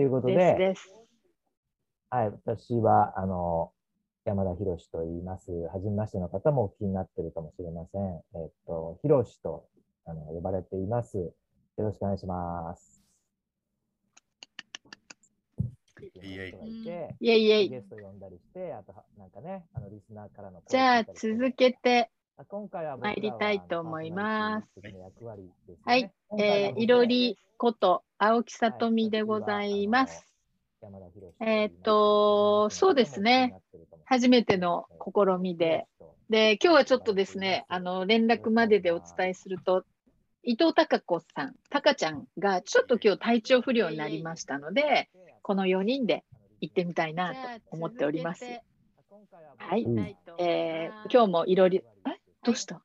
ということで、ですです。はい、私は、あの、山田博と言います。はじめましての方もお聞きになってるかもしれません。えっと、博とあの呼ばれています。よろしくお願いします。いえいてイェイイェイゲスト呼んだりして、あとは、なんかね、あの、リスナーからの声じゃあ続けて、あ今回は参りたいと思います。はい、えー、僕いろりこと青木さとみでございます。えーっとそうですね。初めての試みで、で、今日はちょっとですね、あの、連絡まででお伝えすると、伊藤孝子さん、たかちゃんがちょっと今日体調不良になりましたので、この4人で行ってみたいなと思っております。はい。うんえー今日もいろり、え？どうした？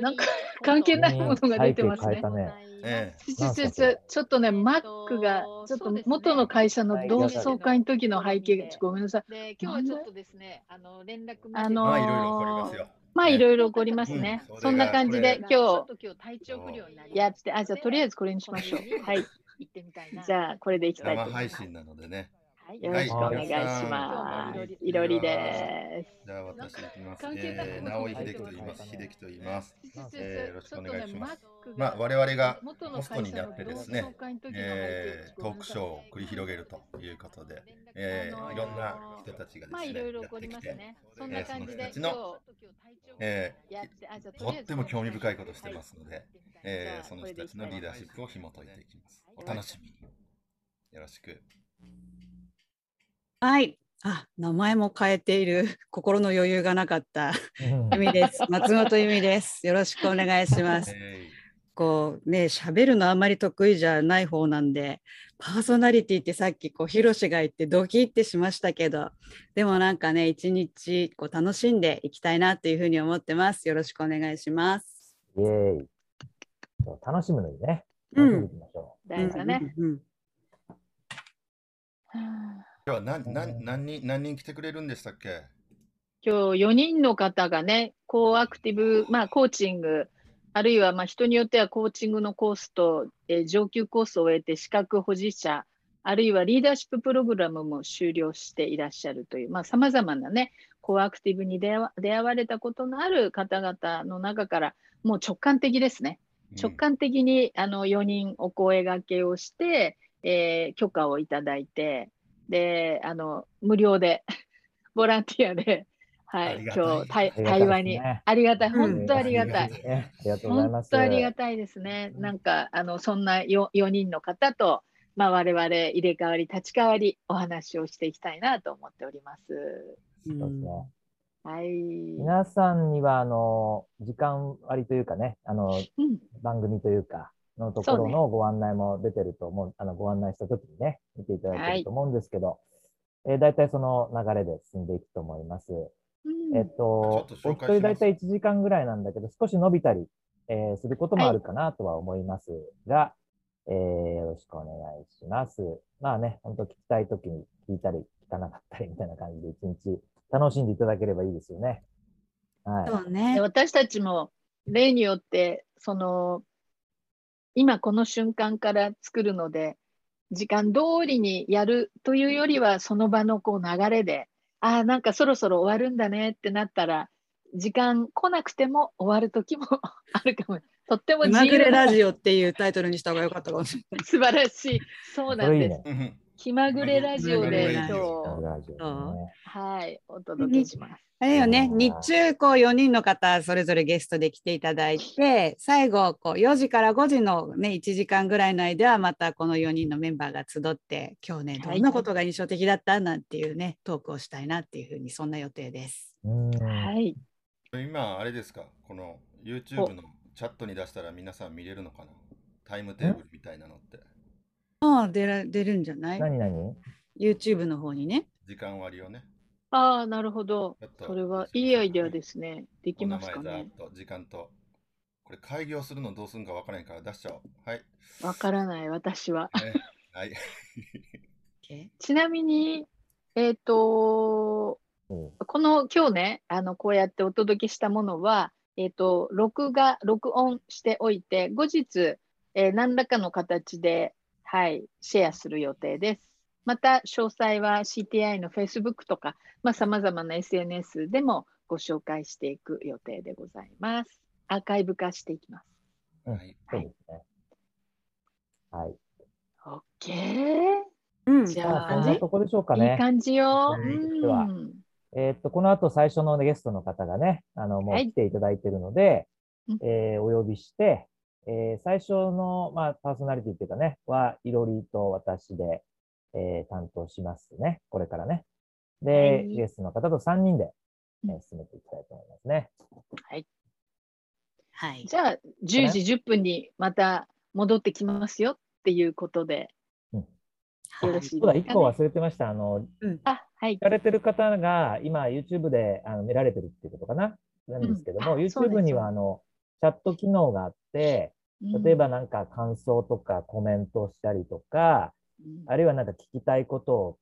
なんか関係ないものが出てますね。ね。えちょっとね、マックが、ちょっと元の会社の同窓会の時の背景が、ちょっとごめんなさい。で今日はちょっとですね、あの連絡あのまあいろいろ起こりますよ。まあ、いろいろ起こりますねうん。そんな感じで今日体調不良になり日やって、あ、じゃあとりあえずこれにしましょう。はい。じゃあ、これでいきたいと生配思います。信なのでね。はいよろしくお願いしはます。いいろりです。じゃあ私行きます。えー、直井秀樹と言います。秀樹と言います。えーよろしくお願いしますまあ我々がホストになってですねえー、トークショーを繰り広げるということで、えー、いろんな人たちがまあ、ですね、いろいろ起こやってきて、りますね。そんな感じで、えーそ今の人たちの日えー、とっても興味深いことしてますので、えー、その人たちのリーダーシップを紐解いていきます。お楽しみに。よろしく。はい。あ、名前も変えている 心の余裕がなかったうん由美です。松本由美です。よろしくお願いします。え こうね、喋るのあんまり得意じゃない方なんで、パーソナリティってさっきこうヒロシが言ってドキッてしましたけど、でもなんかね、一日こう楽しんでいきたいなっていうふうに思ってます。よろしくお願いします。イェーイ。楽しむのにね。うん大事だね。うんうん今日は何何何人何人来てくれるんでしたっけ？今日4人の方がね、コーアクティブ、まあ、コーチング、あるいはまあ人によってはコーチングのコースと、えー上級コースを終えて資格保持者、あるいはリーダーシッププログラムも終了していらっしゃるという、まあ、様々なね、コーアクティブに出会わ出会われたことのある方々の中から、もう直感的ですね。直感的にあの4人お声掛けをして、えー許可をいただいて、で、あの、無料で、ボランティアで、はい、い今日、対う。対話に、ありがたい、うん本当ありがたい。本当ありがたいですね。なんか、あの、そんな 4, 4人の方と、まあ、我々入れ替わり、立ち替わり、お話をしていきたいなと思っております。そうですね。はい。皆さんには、あの、時間割というかね、あの、うん番組というか、のところのご案内も出てると思う、あの、ご案内した時にね、見ていただいてると思うんですけど、えー大体その流れで進んでいくと思います。うんえっと、ちょっと紹介しますお一人大体1時間ぐらいなんだけど、少し伸びたり、えーすることもあるかなとは思いますが、えーよろしくお願いします。まあね、本当聞きたい時に聞いたり、聞かなかったりみたいな感じで一日楽しんでいただければいいですよね。はい。そうねで。私たちも例によってその今この瞬間から作るので時間通りにやるというよりはその場のこう流れでああなんかそろそろ終わるんだねってなったら時間来なくても終わる時も あるかもとっても気まぐれラオジオっていうタイトルにした方が良かったかもしれない。素晴らしいそうなんです、それいいね。うん気まぐれラジオで。今日はいお届けします。あれよね、うん日中こう4人の方それぞれゲストで来ていただいて、最後こう4時から5時のね、1時間ぐらいの間はまたこの4人のメンバーが集って、今日ね、はいどんなことが印象的だった？なんていうね、トークをしたいなっていうふうに、そんな予定です。うん。はい。今あれですか？この YouTube のチャットに出したら皆さん見れるのかな？タイムテーブルみたいなのってああ、出ら出るんじゃない？何？何 ?YouTube の方にね。時間割をね。ああなるほど。それはいいアイデアですね。できますかね。時間と。これ開業するのどうするんかわからんから出しちゃおう。はい、わからない、私は。ね、はい。ちなみに、えっ、と、う。んこの今日ね、あの、こうやってお届けしたものは、えっ、と、録画、録音しておいて、後日、えー何らかの形で、はい、シェアする予定です。また詳細は CTI の Facebook とか、まあ、様々な SNS でもご紹介していく予定でございます。アーカイブ化していきます。うんはいそうですね。はい。OK。うん。じじゃあ、そんなとこでしょうかねいい。感じよ。はいではうんえーっと、この後最初のゲストの方がね、あの、もうはい来ていただいているので、うんえーお呼びして、えー最初の、まあ、パーソナリティっていうかね、は、いろりと私で、えー担当しますね。これからね。で、はいゲストの方と3人で、えうんー進めていきたいと思いますね。はい。はい。じゃあ、10時10分にまた戻ってきますよっていうことで、よろしいそうだ、1ですか、ね。個忘れてました。あの、あ、はい聞。かれてる方が今 YouTube であの見られてるっていうことかな？なんですけども、うん YouTube にはあのチャット機能があって、例えばなんか感想とかコメントをしたりとか、うん、あるいはなんか聞きたいことを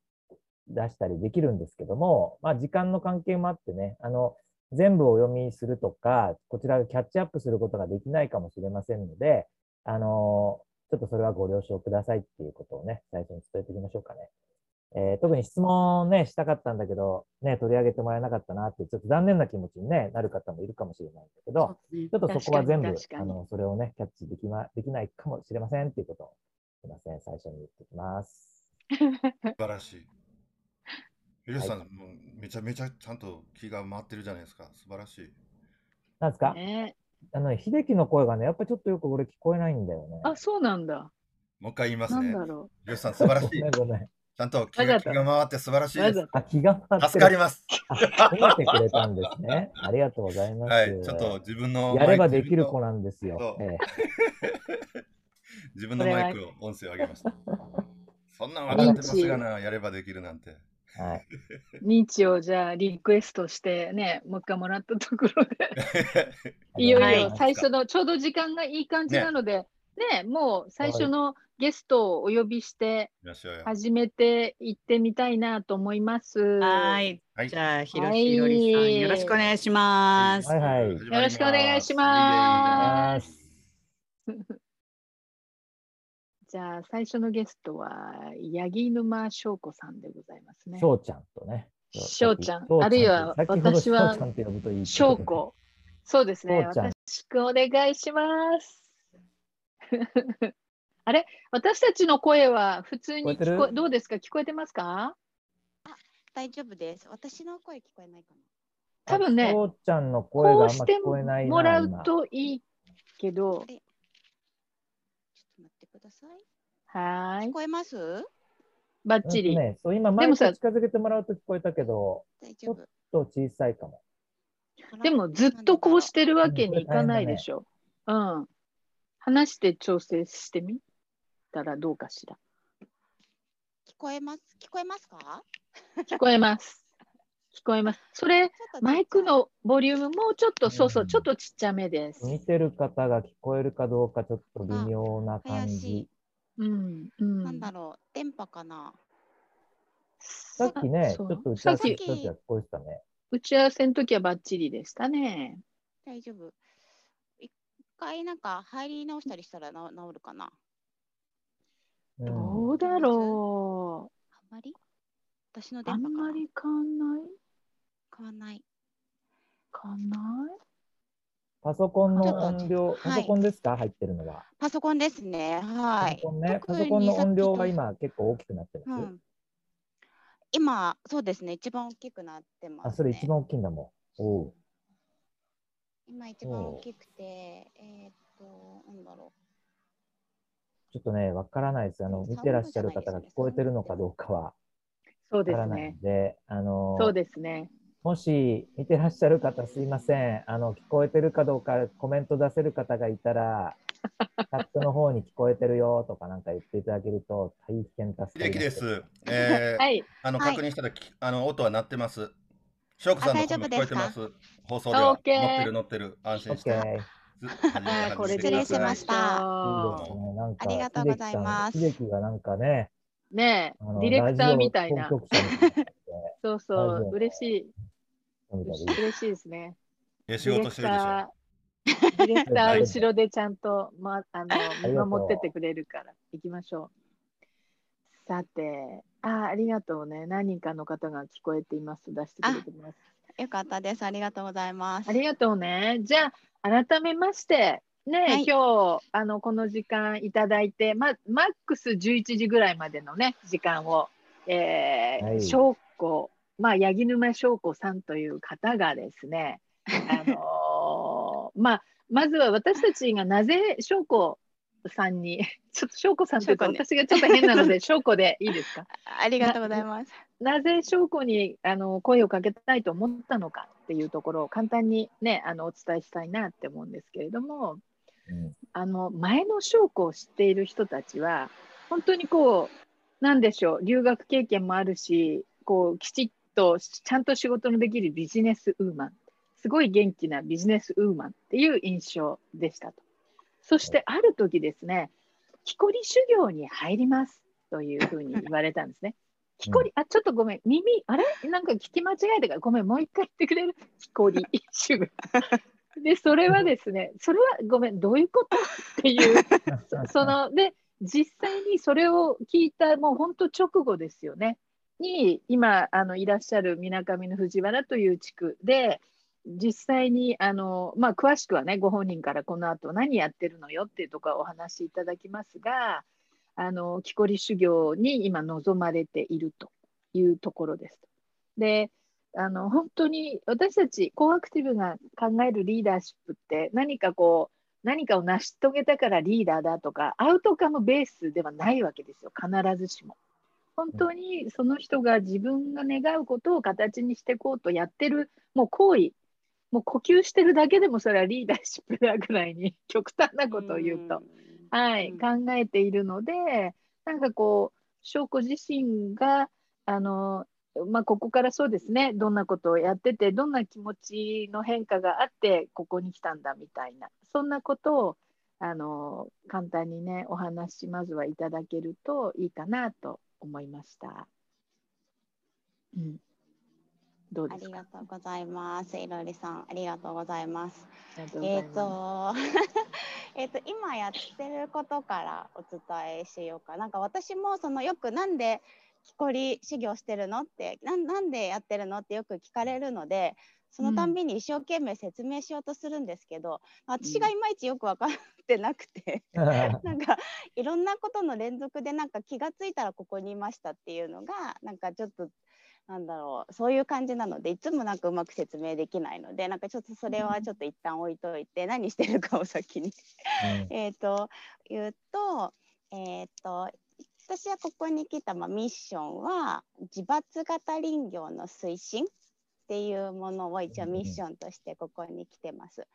出したりできるんですけども、まあ時間の関係もあってね、あの、全部お読みするとか、こちらがキャッチアップすることができないかもしれませんので、あの、ちょっとそれはご了承くださいっていうことをね、最初に伝えておきましょうかね。えー特に質問ね、したかったんだけど、ね、取り上げてもらえなかったなって、ちょっと残念な気持ちに、ね、なる方もいるかもしれないんだけど、ねちょっとそこは全部あの、それをね、キャッチできま、できないかもしれませんっていうことを、すいません、最初に言っておきます。素晴らしい。ヒロシさん、もうめちゃめちゃちゃんと気が回ってるじゃないですか。素晴らしい。なんですか、ね、あの、秀樹の声がね、やっぱりちょっとよく俺聞こえないんだよね。あ、そうなんだ。もう一回言いますねなんだ。ろヒロシさん、素晴らし ごいめ。んごめん。ちゃんと気が気が回って素晴らしう。いです気が回ってる。助かります。あ、褒めてくれたんですね。ありがとうございます。はい、ちょっと自分のやればできる子なんですよ。自分のマイクを音声を上げました。そんなん分かってますがな、やればできるなんて。えはい。認知をじゃあリクエストしてね、もう一回もらったところで、いよはいいよ最初のちょうど時間がいい感じなので、ね、もう最初のゲストをお呼びして始めていってみたいなと思います。はい。はいじゃあ、ひろはいしいろりさん、よろしくお願いします。はいはい。よろしくお願いしますす。じゃあ最初のゲストは八木沼翔子さんでございますね。翔ちゃんとね。翔ちゃんあるいは私は翔。子。そうですね。よろしくお願いします。あれ？私たちの声は普通に聞こ聞こえてる？どうですか？聞こえてますか？大丈夫です。私の声聞こえないかな。多分ね、翔ちゃんの声があんまこうして聞こえないな。もらう今といいけど、ちょっと待ってください。はーい。聞こえます？バッチリ。うんとね、そう今マイクでもさ近づけてもらうと聞こえたけど。ちょっと小さいかも。でもずっとこうしてるわけにいかないでしょ。うん。話して調整してみたらどうかしら。聞こえます？聞こえますか？聞こえます。聞こえます。それ、マイクのボリュームもうちょっと、そうそうう、んちょっとちっちゃめです。見てる方が聞こえるかどうかちょっと微妙な感怪しじい。うん。うん。なんだろう？電波かな？さっきね、ちそうょっと打ち合わせさっきした時は聞こえてたね。打ち合わせの時はバッチリでしたね。大丈夫。一回なんか入り直したりしたらな治るかな？うんどうだろあんまり？私のう。あん電波かな？まり変わんない？変わんない。変わんない？パソコンの音量、はいパソコンですか？入ってるのは。パソコンですね。はいパソ。コンね。パソコンの音量はさっきと今結構大きくなってます。うん、今、そうですね。一番大きくなってます、ね。あ、それ一番大きいんだもん。おう今一番大きくて、えーっと、なんだろちょっとね、わからないです。あの、見てらっしゃる方が聞こえてるのかどうかはそうでわからないすねあの、そうですね。もし見てらっしゃる方すいません。あの、聞こえてるかどうかコメント出せる方がいたら、チャットの方に聞こえてるよとかなんか言っていただけると大変助かりで。す。えー はい。あのはい確認したらきあの音は鳴ってます。翔子さんの声も聞こえてます。放送では乗っ OK てる乗ってる安オ心して。失礼しましたありがとうございます秀樹がなんかね、ねディレクターみたいなそうそう、嬉しい。嬉しいですね。ええ仕事してるでしょ。ディレクター後ろでちゃんと、ま、あの がとう見守っててくれるから行きましょう。さて、あありがとうね。何人かの方が聞こえています。出してくれてます。よかったです。ありがとうございます。ありがとうね。じゃあ、改めまして、ね、はい。今日、あの、この時間いただいて、ま、マックス11時ぐらいまでのね、時間を、えーはい。まあ、八木沼翔子さんという方がですね、あのーまあ、まずは私たちがなぜ翔子さんに、ちょっと翔子さんというと翔子ね。私がちょっと変なので、翔子でいいですか？ありがとうございます。なぜ翔子にあの声をかけたいと思ったのかっていうところを簡単にねあのお伝えしたいなって思うんですけれどもうんあの前の翔子を知っている人たちは本当にこうなんでしょう留学経験もあるしこうきちっとちゃんと仕事のできるビジネスウーマンすごい元気なビジネスウーマンっていう印象でしたとそしてある時ですね木こり修行に入りますというふうに言われたんですね。木こり、あ、ちょっとごめん、耳、あれ？なんか聞き間違えたから、ごめん、もう一回言ってくれる？木こり修行。で、それはですね、それはごめん、どういうこと？っていう、そその、で、実際にそれを聞いた、もう本当直後ですよね。に、今、あの、いらっしゃるみなかみの藤原という地区で、実際に、あの、まあ、詳しくはね、ご本人からこの後何やってるのよっていうところをお話しいただきますが、あの、木こり修行に今望まれているというところです。で、あの、本当に私たち、コーアクティブが考えるリーダーシップって何かこう、何かを成し遂げたからリーダーだとか、アウトカムベースではないわけですよ、必ずしも。本当にその人が自分が願うことを形にしていこうとやってる、もう行為、もう呼吸してるだけでもそれはリーダーシップだぐらいに極端なことを言うと。はい、うん考えているので、なんかこう、翔子自身が、あの、まあ、ここからそうですね、どんなことをやってて、どんな気持ちの変化があって、ここに来たんだみたいな、そんなことを、あの、簡単にね、お話、まずはいただけるといいかなと思いました。うん。どうありですか？がとうございます。いろりさん、ありがとうございます。ありがとうござえっ。と、えっと、今やってることからお伝えしようか。なんか私もそのよくなんで木こり修行してるのってなん、なんでやってるのってよく聞かれるので、そのたんびに一生懸命説明しようとするんですけど、私がいまいちよく分かってなくて、なんかいろんなことの連続でなんか気がついたらここにいましたっていうのがなんかちょっとなんだろう。そういう感じなのでいつもなんかうまく説明できないのでなんかちょっとそれはちょっと一旦置いといて何してるかを先に。えっと言うとえっ、と私はここに来た、まあ、ミッションは自伐型林業の推進っていうものを一応ミッションとしてここに来てます。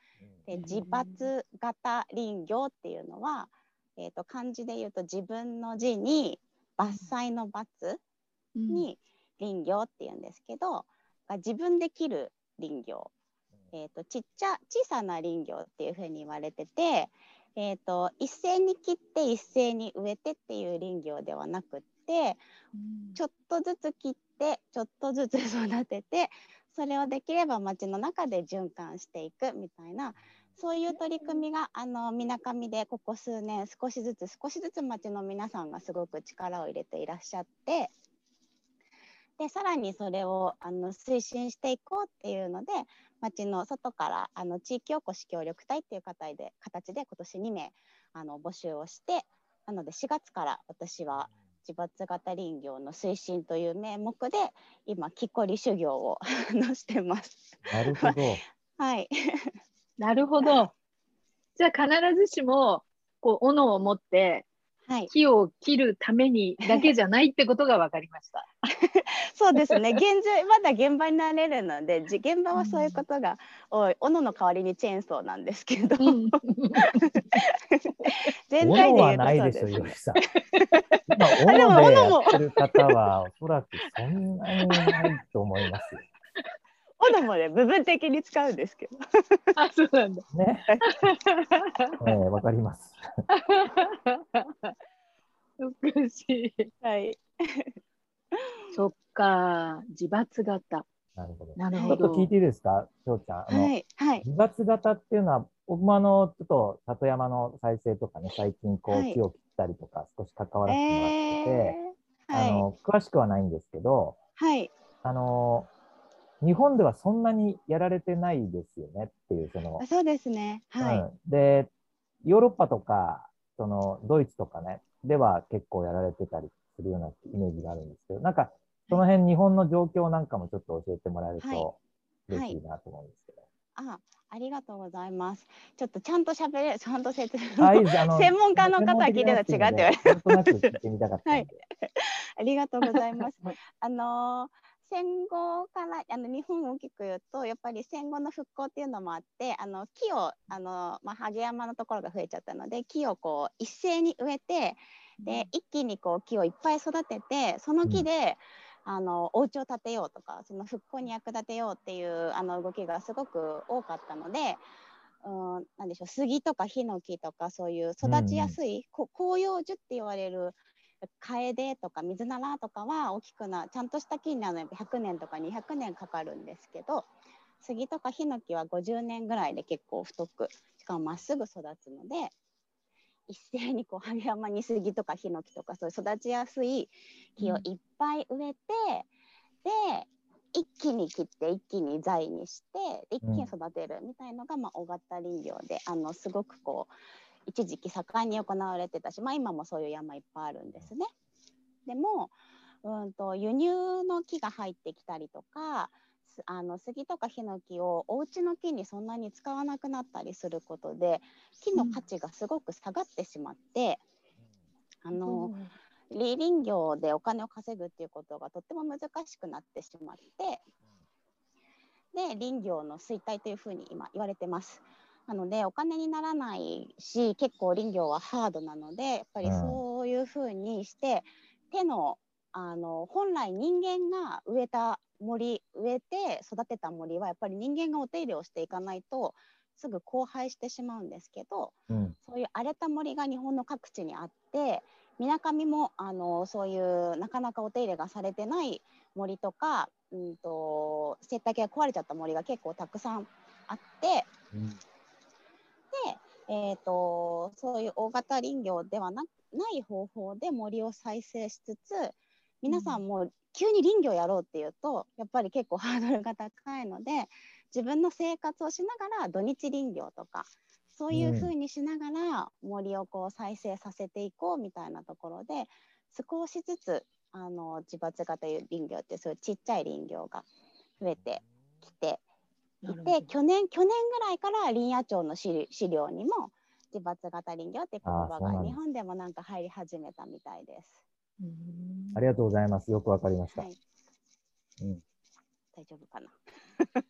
で自伐型林業っていうのは、えー、と漢字で言うと自分の字に伐採の伐に林業っていうんですけど、が自分で切る林業、えー、とちっちゃ小さな林業っていうふうに言われてて、えー、と一斉に切って一斉に植えてっていう林業ではなくってちょっとずつ切ってちょっとずつ育ててそれをできれば町の中で循環していくみたいなそういう取り組みがあのみなかみでここ数年少しずつ少しずつ町の皆さんがすごく力を入れていらっしゃってでさらにそれをあの推進していこうっていうので町の外からあの地域おこし協力隊っていう形で形で今年2名あの募集をしてなので4月から私は自伐型林業の推進という名目で今木こり修行を してます。なるほど。はい。なるほど。じゃあ必ずしも、こう、斧を持ってはい。木を切るためにだけじゃないってことが分かりました。そうですね。現在まだ現場になれるので、じ現場はそういうことが多い。斧の代わりにチェーンソーなんですけど、うん全体ではないですよ、そうですねよしさん。今、でも斧でやってる方は、おそらくそんなにないと思いますよ。斧もね部分的に使うんですけど。あ、そうなんだ。ね。ええわかります。美しい。はい。そっか、自伐型。なるほど。なるほど。ちょっと聞いていいですか、翔ちゃん。あのはい。はい。自伐型っていうのは、僕もあの、ちょっと里山の再生とかね、最近こう木を切ったりとか少し関わらせてもらってて、はいあの、詳しくはないんですけど、はい。あの、日本ではそんなにやられてないですよねっていう、そのあ、そうですね。はい。うん、で、ヨーロッパとか、そのドイツとかね、では結構やられてたりするようなイメージがあるんですけど、なんか、その辺日本の状況なんかもちょっと教えてもらえるはいと嬉しいなと思うんですけど。あ、ありがとうございます。ちょっとちゃんと喋れる、ちゃんと説明。あいあの 専門家の方聞いてたら違うって言われなんとなく聞いてみたかったんで。ありがとうございます。あのー戦後からあの日本を大きく言うとやっぱり戦後の復興っていうのもあってあの木をあの、まあ、萩山のところが増えちゃったので木をこう一斉に植えてで一気にこう木をいっぱい育ててその木で、あのお家を建てようとかその復興に役立てようっていうあの動きがすごく多かったので。うん、なんでしょう杉とかヒノキとかそういう育ちやすい、こ広葉樹って言われるカエデとかミズナラとかは大きくなちゃんとした木になるのに100年とか200年かかるんですけど杉とかヒノキは50年ぐらいで結構太くしかもまっすぐ育つので一斉にこう萩山に杉とかヒノキとかそういう育ちやすい木をいっぱい植えて、で一気に切って一気に材にして一気に育てるみたいのが、まあ、大型林業であのすごくこう一時期盛んに行われてたし、まあ、今もそういう山いっぱいあるんですね。でもうんと輸入の木が入ってきたりとかすあの杉とかヒノキをお家の木にそんなに使わなくなったりすることで木の価値がすごく下がってしまって、あの林林業でお金を稼ぐっていうことがとっても難しくなってしまってで林業の衰退というふうに今言われてます。なのでお金にならないし結構林業はハードなのでやっぱりうん。そういうふうにして、手のあの本来人間が植えた森植えて育てた森はやっぱり人間がお手入れをしていかないとすぐ荒廃してしまうんですけどうん。そういう荒れた森が日本の各地にあってみなかみもあのそういうなかなかお手入れがされてない森とか、うん、と生態系が壊れちゃった森が結構たくさんあってえー、とそういう大型林業ではなない方法で森を再生しつつ皆さんも急に林業やろうっていうとやっぱり結構 ハードルが高いので自分の生活をしながら土日林業とかそういうふうにしながら森をこう再生させていこうみたいなところで少しずつあの自伐型林業ってそういうちっちゃい林業が増えてきていて去年去年ぐらいから林野庁の資料資料にも自伐型林業って言葉が日本でもなんか入り始めたみたいです。ありがとうございます。よくわかりました。はい、うん大丈夫かな？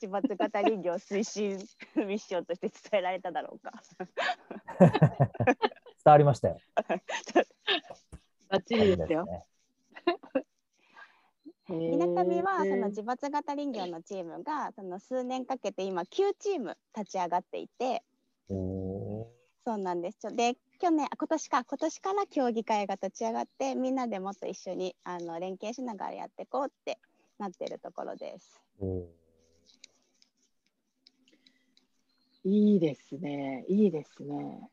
自伐型林業推進ミッションとして伝えられただろうか。伝わりましたよ。バッチリですよ。ね。みなかみはその自伐型林業のチームがその数年かけて今9チーム立ち上がっていておそうなんです。ちょで去年あ今年か今年から協議会が立ち上がってみんなでもっと一緒にあの連携しながらやっていこうってなってるところです。いいですね。いいですね。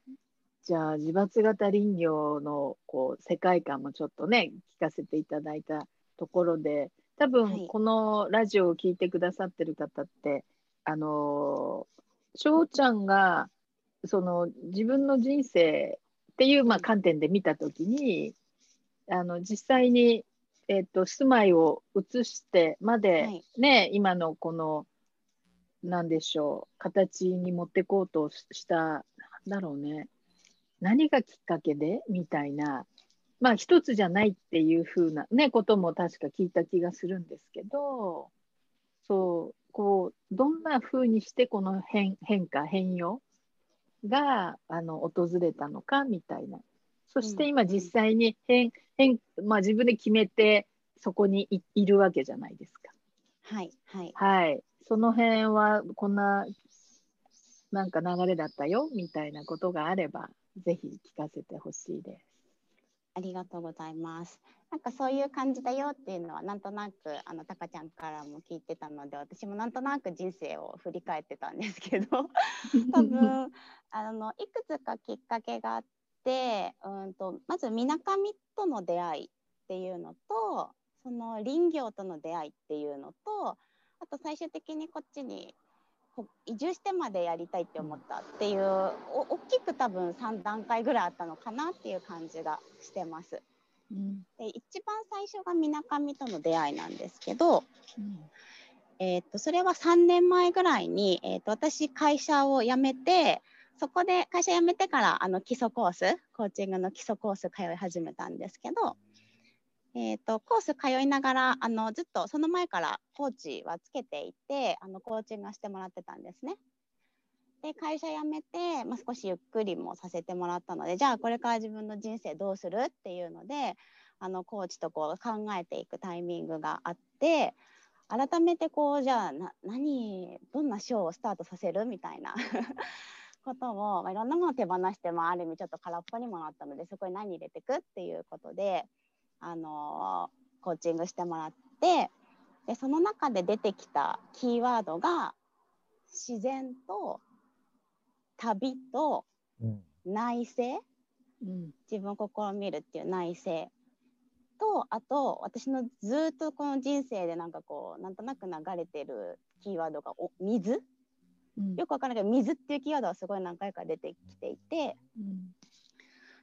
じゃあ、自伐型林業のこう世界観もちょっとね、聞かせていただいたところで、多はい。分このラジオを聞いてくださってる方って、あのー、翔ちゃんがその自分の人生っていうまあ観点で見たときに、あの実際に、えっと住まいを移してまで、はい。ね、今のこのなんでしょう、形に持ってこうとしした、なんだろうね、何がきっかけで？みたいな、まあ一つじゃないっていうふうなね、ことも確か聞いた気がするんですけど、そう、こう、どんなふうにしてこの変変化、変容があの訪れたのかみたいな。そして今うん実際に変、変、まあ自分で決めてそこにいいるわけじゃないですか。はいはいはい。その辺は、こんな、なんか流れだったよ、みたいなことがあれば、ぜひ聞かせてほしいです。ありがとうございます。なんかそういう感じだよっていうのはなんとなくあのタカちゃんからも聞いてたので私もなんとなく人生を振り返ってたんですけど 多分あのいくつかきっかけがあっでうんとまずみなかみとの出会いっていうのとその林業との出会いっていうのとあと最終的にこっちにほ移住してまでやりたいって思ったっていうお大きく多分3段階ぐらいあったのかなっていう感じがしてます。うんで一番最初がみなかみとの出会いなんですけど、えー、とそれは3年前ぐらいに、えー、と私会社を辞めてそこで会社辞めてからあの基礎コースコーチングの基礎コース通い始めたんですけど、えー、とコース通いながらあのずっとその前からコーチはつけていてあのコーチングしてもらってたんですね。で会社辞めて、まあ、少しゆっくりもさせてもらったのでじゃあこれから自分の人生どうするっていうのであのコーチとこう考えていくタイミングがあって改めてこうじゃあな何どんなショーをスタートさせるみたいな ことを、まあ、いろんなものを手放して、まあ、ある意味ちょっと空っぽにもなったのでそこに何入れていくっていうことで、あのーコーチングしてもらってでその中で出てきたキーワードが自然と旅とうん。内省？うん。自分を心見るっていう内省。とあと私のずっとこの人生でなんかこうなんとなく流れてるキーワードがお水？うん。よくわからないけど水っていうキーワードはすごい何回か出てきていて。うん。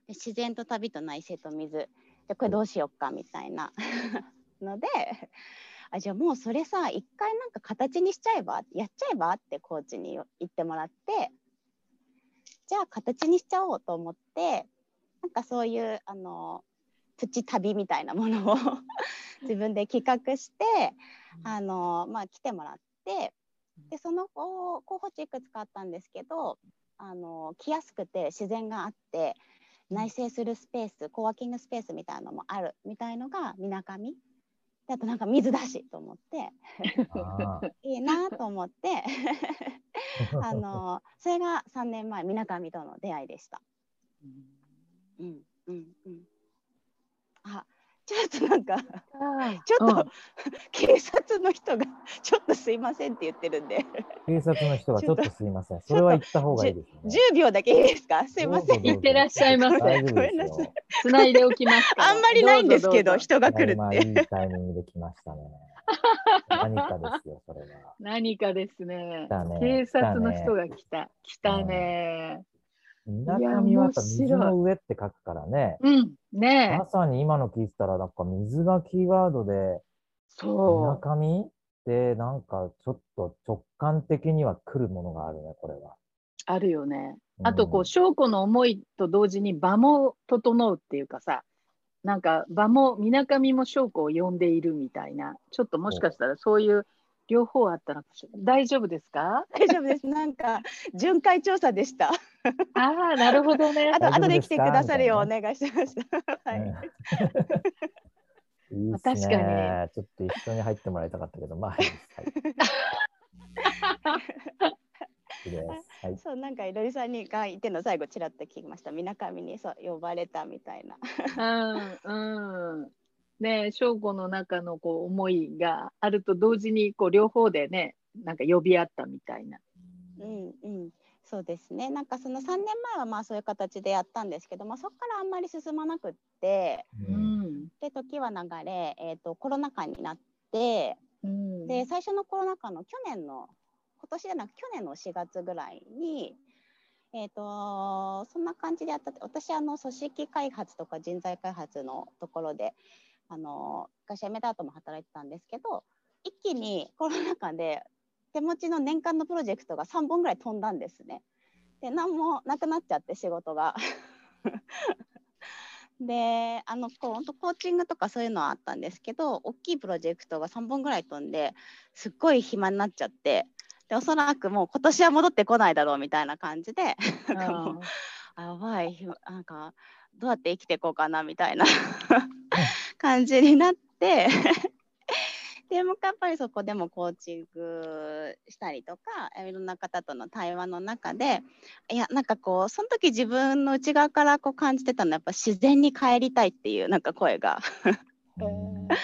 で自然と旅と内省と水でこれどうしよっかみたいな。のであじゃあもうそれさ一回なんか形にしちゃえばやっちゃえばってコーチに言ってもらってじゃあ形にしちゃおうと思ってなんかそういうあのプチ旅みたいなものを 自分で企画してあの、まあ、来てもらってでその候補地いくつかあったんですけどあの来やすくて自然があって内省するスペースコワーキングスペースみたいなのもあるみたいのがみなかみ。であとなんか水だしと思って。いいなと思って。あのそれが3年前みなかみとの出会いでした。うん。うんうん、あちょっとなんかちょっと、警察の人がちょっとすいませんって言ってるんで警察の人がちょっとすいません。それは言った方がいいですね。10秒だけいいですか？すいませんいってらっしゃいませごめんなさいですよ。つないでおきます。あんまりないんですけどうぞうぞ人が来るってまあいいタイミングで来ましたね。何かですよ、それは。何かですねね警察の人が来た。来たね。みなかみはやっぱ水の上って書くからね。うん。ねえま。さに今の聞いてたら、なんか水がキーワードで、みなそかみってなんかちょっと直感的には来るものがあるね、これは。う。あるよね。あと、こんう、証拠の思いと同時に場も整うっていうかさ、なんか場も、みなかみも証拠を呼んでいるみたいな、ちょっともしかしたらそういう両方あったら、大丈夫ですか？大丈夫です。なんか巡回調査でした。ああ、なるほどね。あ。と後で来てくださるよ。うお願いしました はい、確かね。ちょっと一緒に入ってもらいたかったけど、まあ。はい。そうなんかいろりさんにがいての最後ちらっと聞きました。みなかみにそう呼ばれたみたいな。うんうん。ねえ、証拠の中のこう思いがあると同時にこう両方でね、なんか呼び合ったみたいな。うんうんそうですねなんかその3年前はまあそういう形でやったんですけど、まあ、そこからあんまり進まなくってううんん。で時は流れ、えー、とコロナ禍になってうん。で最初のコロナ禍の去年の今年じゃなく去年の4月ぐらいに、えー、とそんな感じでやった私あの組織開発とか人材開発のところであの会社辞めた後も働いてたんですけど一気にコロナ禍で手持ちの年間のプロジェクトが3本ぐらい飛んだんですね。で何もなくなっちゃって仕事が。であのこう本当コーチングとかそういうのはあったんですけど大きいプロジェクトが3本ぐらい飛んですっごい暇になっちゃってでおそらくもう今年は戻ってこないだろうみたいな感じでやばいひなんかどうやって生きていこうかなみたいな 感じになって でもやっぱりそこでもコーチングしたりとかいろんな方との対話の中でいやなんかこうその時自分の内側からこう感じてたのはやっぱ自然に帰りたいっていうなんか声が。うん。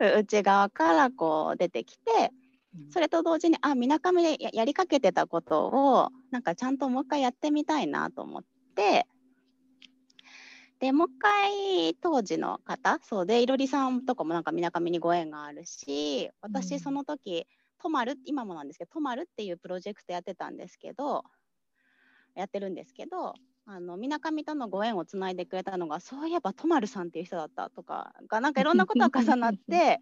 内側からこう出てきてそれと同時にあみなかみでややりかけてたことをなんかちゃんともう一回やってみたいなと思ってでもう一回当時の方そうでいろりさんとかもなんかみなかみにご縁があるしう私ん。その時とまる今もなんですけどとまるっていうプロジェクトやってたんですけどやってるんですけどあのみなかみとのご縁をつないでくれたのがそういえばとまるさんっていう人だったとかがなんかいろんなことが重なって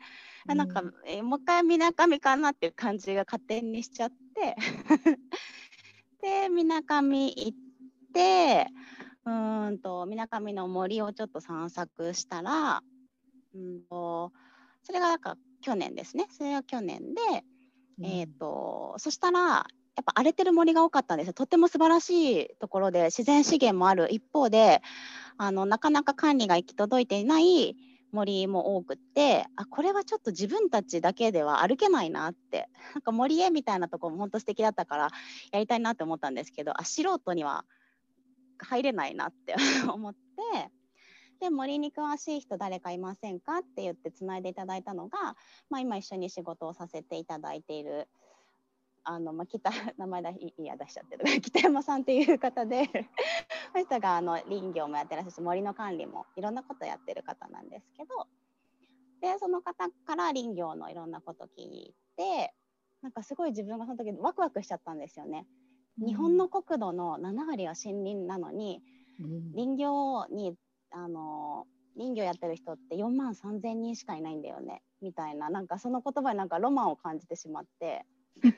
あなんか、えもう一回みなかみかなっていう感じが勝手にしちゃって。でみなかみ行ってうーんとみなかみの森をちょっと散策したらうんとそれがなんか去年ですね。それが去年で、えー、とそしたらやっぱ荒れてる森が多かったんですよ。とっても素晴らしいところで自然資源もある一方であのなかなか管理が行き届いていない森も多くってあこれはちょっと自分たちだけでは歩けないなって。なんか森へみたいなところも本当素敵だったからやりたいなって思ったんですけどあ素人には入れないなって 思ってで森に詳しい人誰かいませんかって言ってつないでいただいたのが、まあ、今一緒に仕事をさせていただいているあの、まあ、北 名前だいや出しちゃってる 北山さんっていう方でその人があの林業もやってらっしゃるし森の管理もいろんなことやってる方なんですけどでその方から林業のいろんなこと聞いてなんかすごい自分がその時ワクワクしちゃったんですよね。日本の国土の7割は森林なのにうん。林業にあの林業やってる人って4万3,000人しかいないんだよねみたいな。なんかその言葉になんかロマンを感じてしまって。で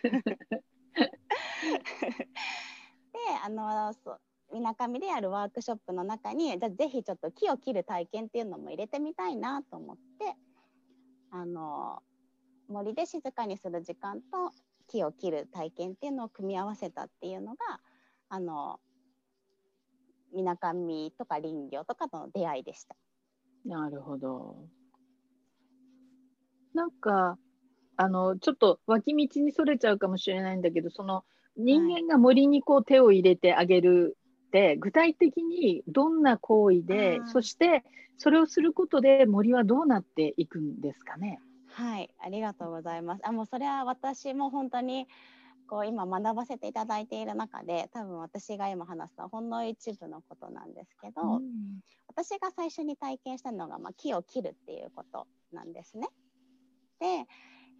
あのそうみなかみでやるワークショップの中にじゃあぜひちょっと木を切る体験っていうのも入れてみたいなと思ってあの森で静かにする時間と木を切る体験っていうのを組み合わせたっていうのがあのみなかみとか林業とかとの出会いでした。なるほど。なんか、あの、ちょっと脇道にそれちゃうかもしれないんだけど、その人間が森にこう手を入れてあげるって、具体的にどんな行為でそしてそれをすることで森はどうなっていくんですかね？はい、ありがとうございます。あ、もうそれは私も本当にこう今学ばせていただいている中で、多分私が今話すのはほんの一部のことなんですけど、うん私が最初に体験したのが、まあ、木を切るっていうことなんですね。で、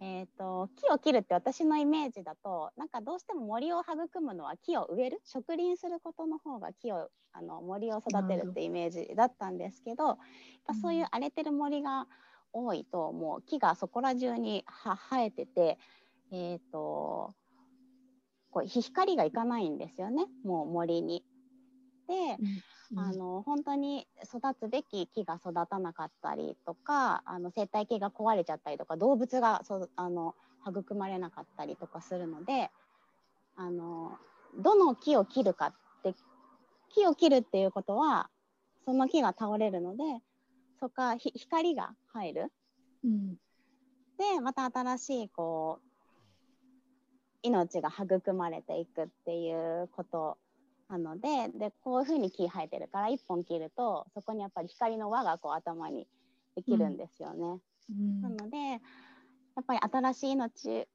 えー、と木を切るって私のイメージだとなんかどうしても森を育むのは木を植える植林することの方が木をあの森を育てるってイメージだったんですけどやっぱそういう荒れてる森が多いともう。木がそこら中には生えてて、えー、とこうひ光がいかないんですよね。もう森に。で、あの本当に育つべき木が育たなかったりとかあの生態系が壊れちゃったりとか動物がそあの育まれなかったりとかするのであのどの木を切るかって木を切るっていうことはその木が倒れるのでそこか光が入る？うんでまた新しいこう命が育まれていくっていうことなのででこういうふうに木生えてるから一本切るとそこにやっぱり光の輪がこう頭にできるんですよね。うんなのでやっぱり新しい命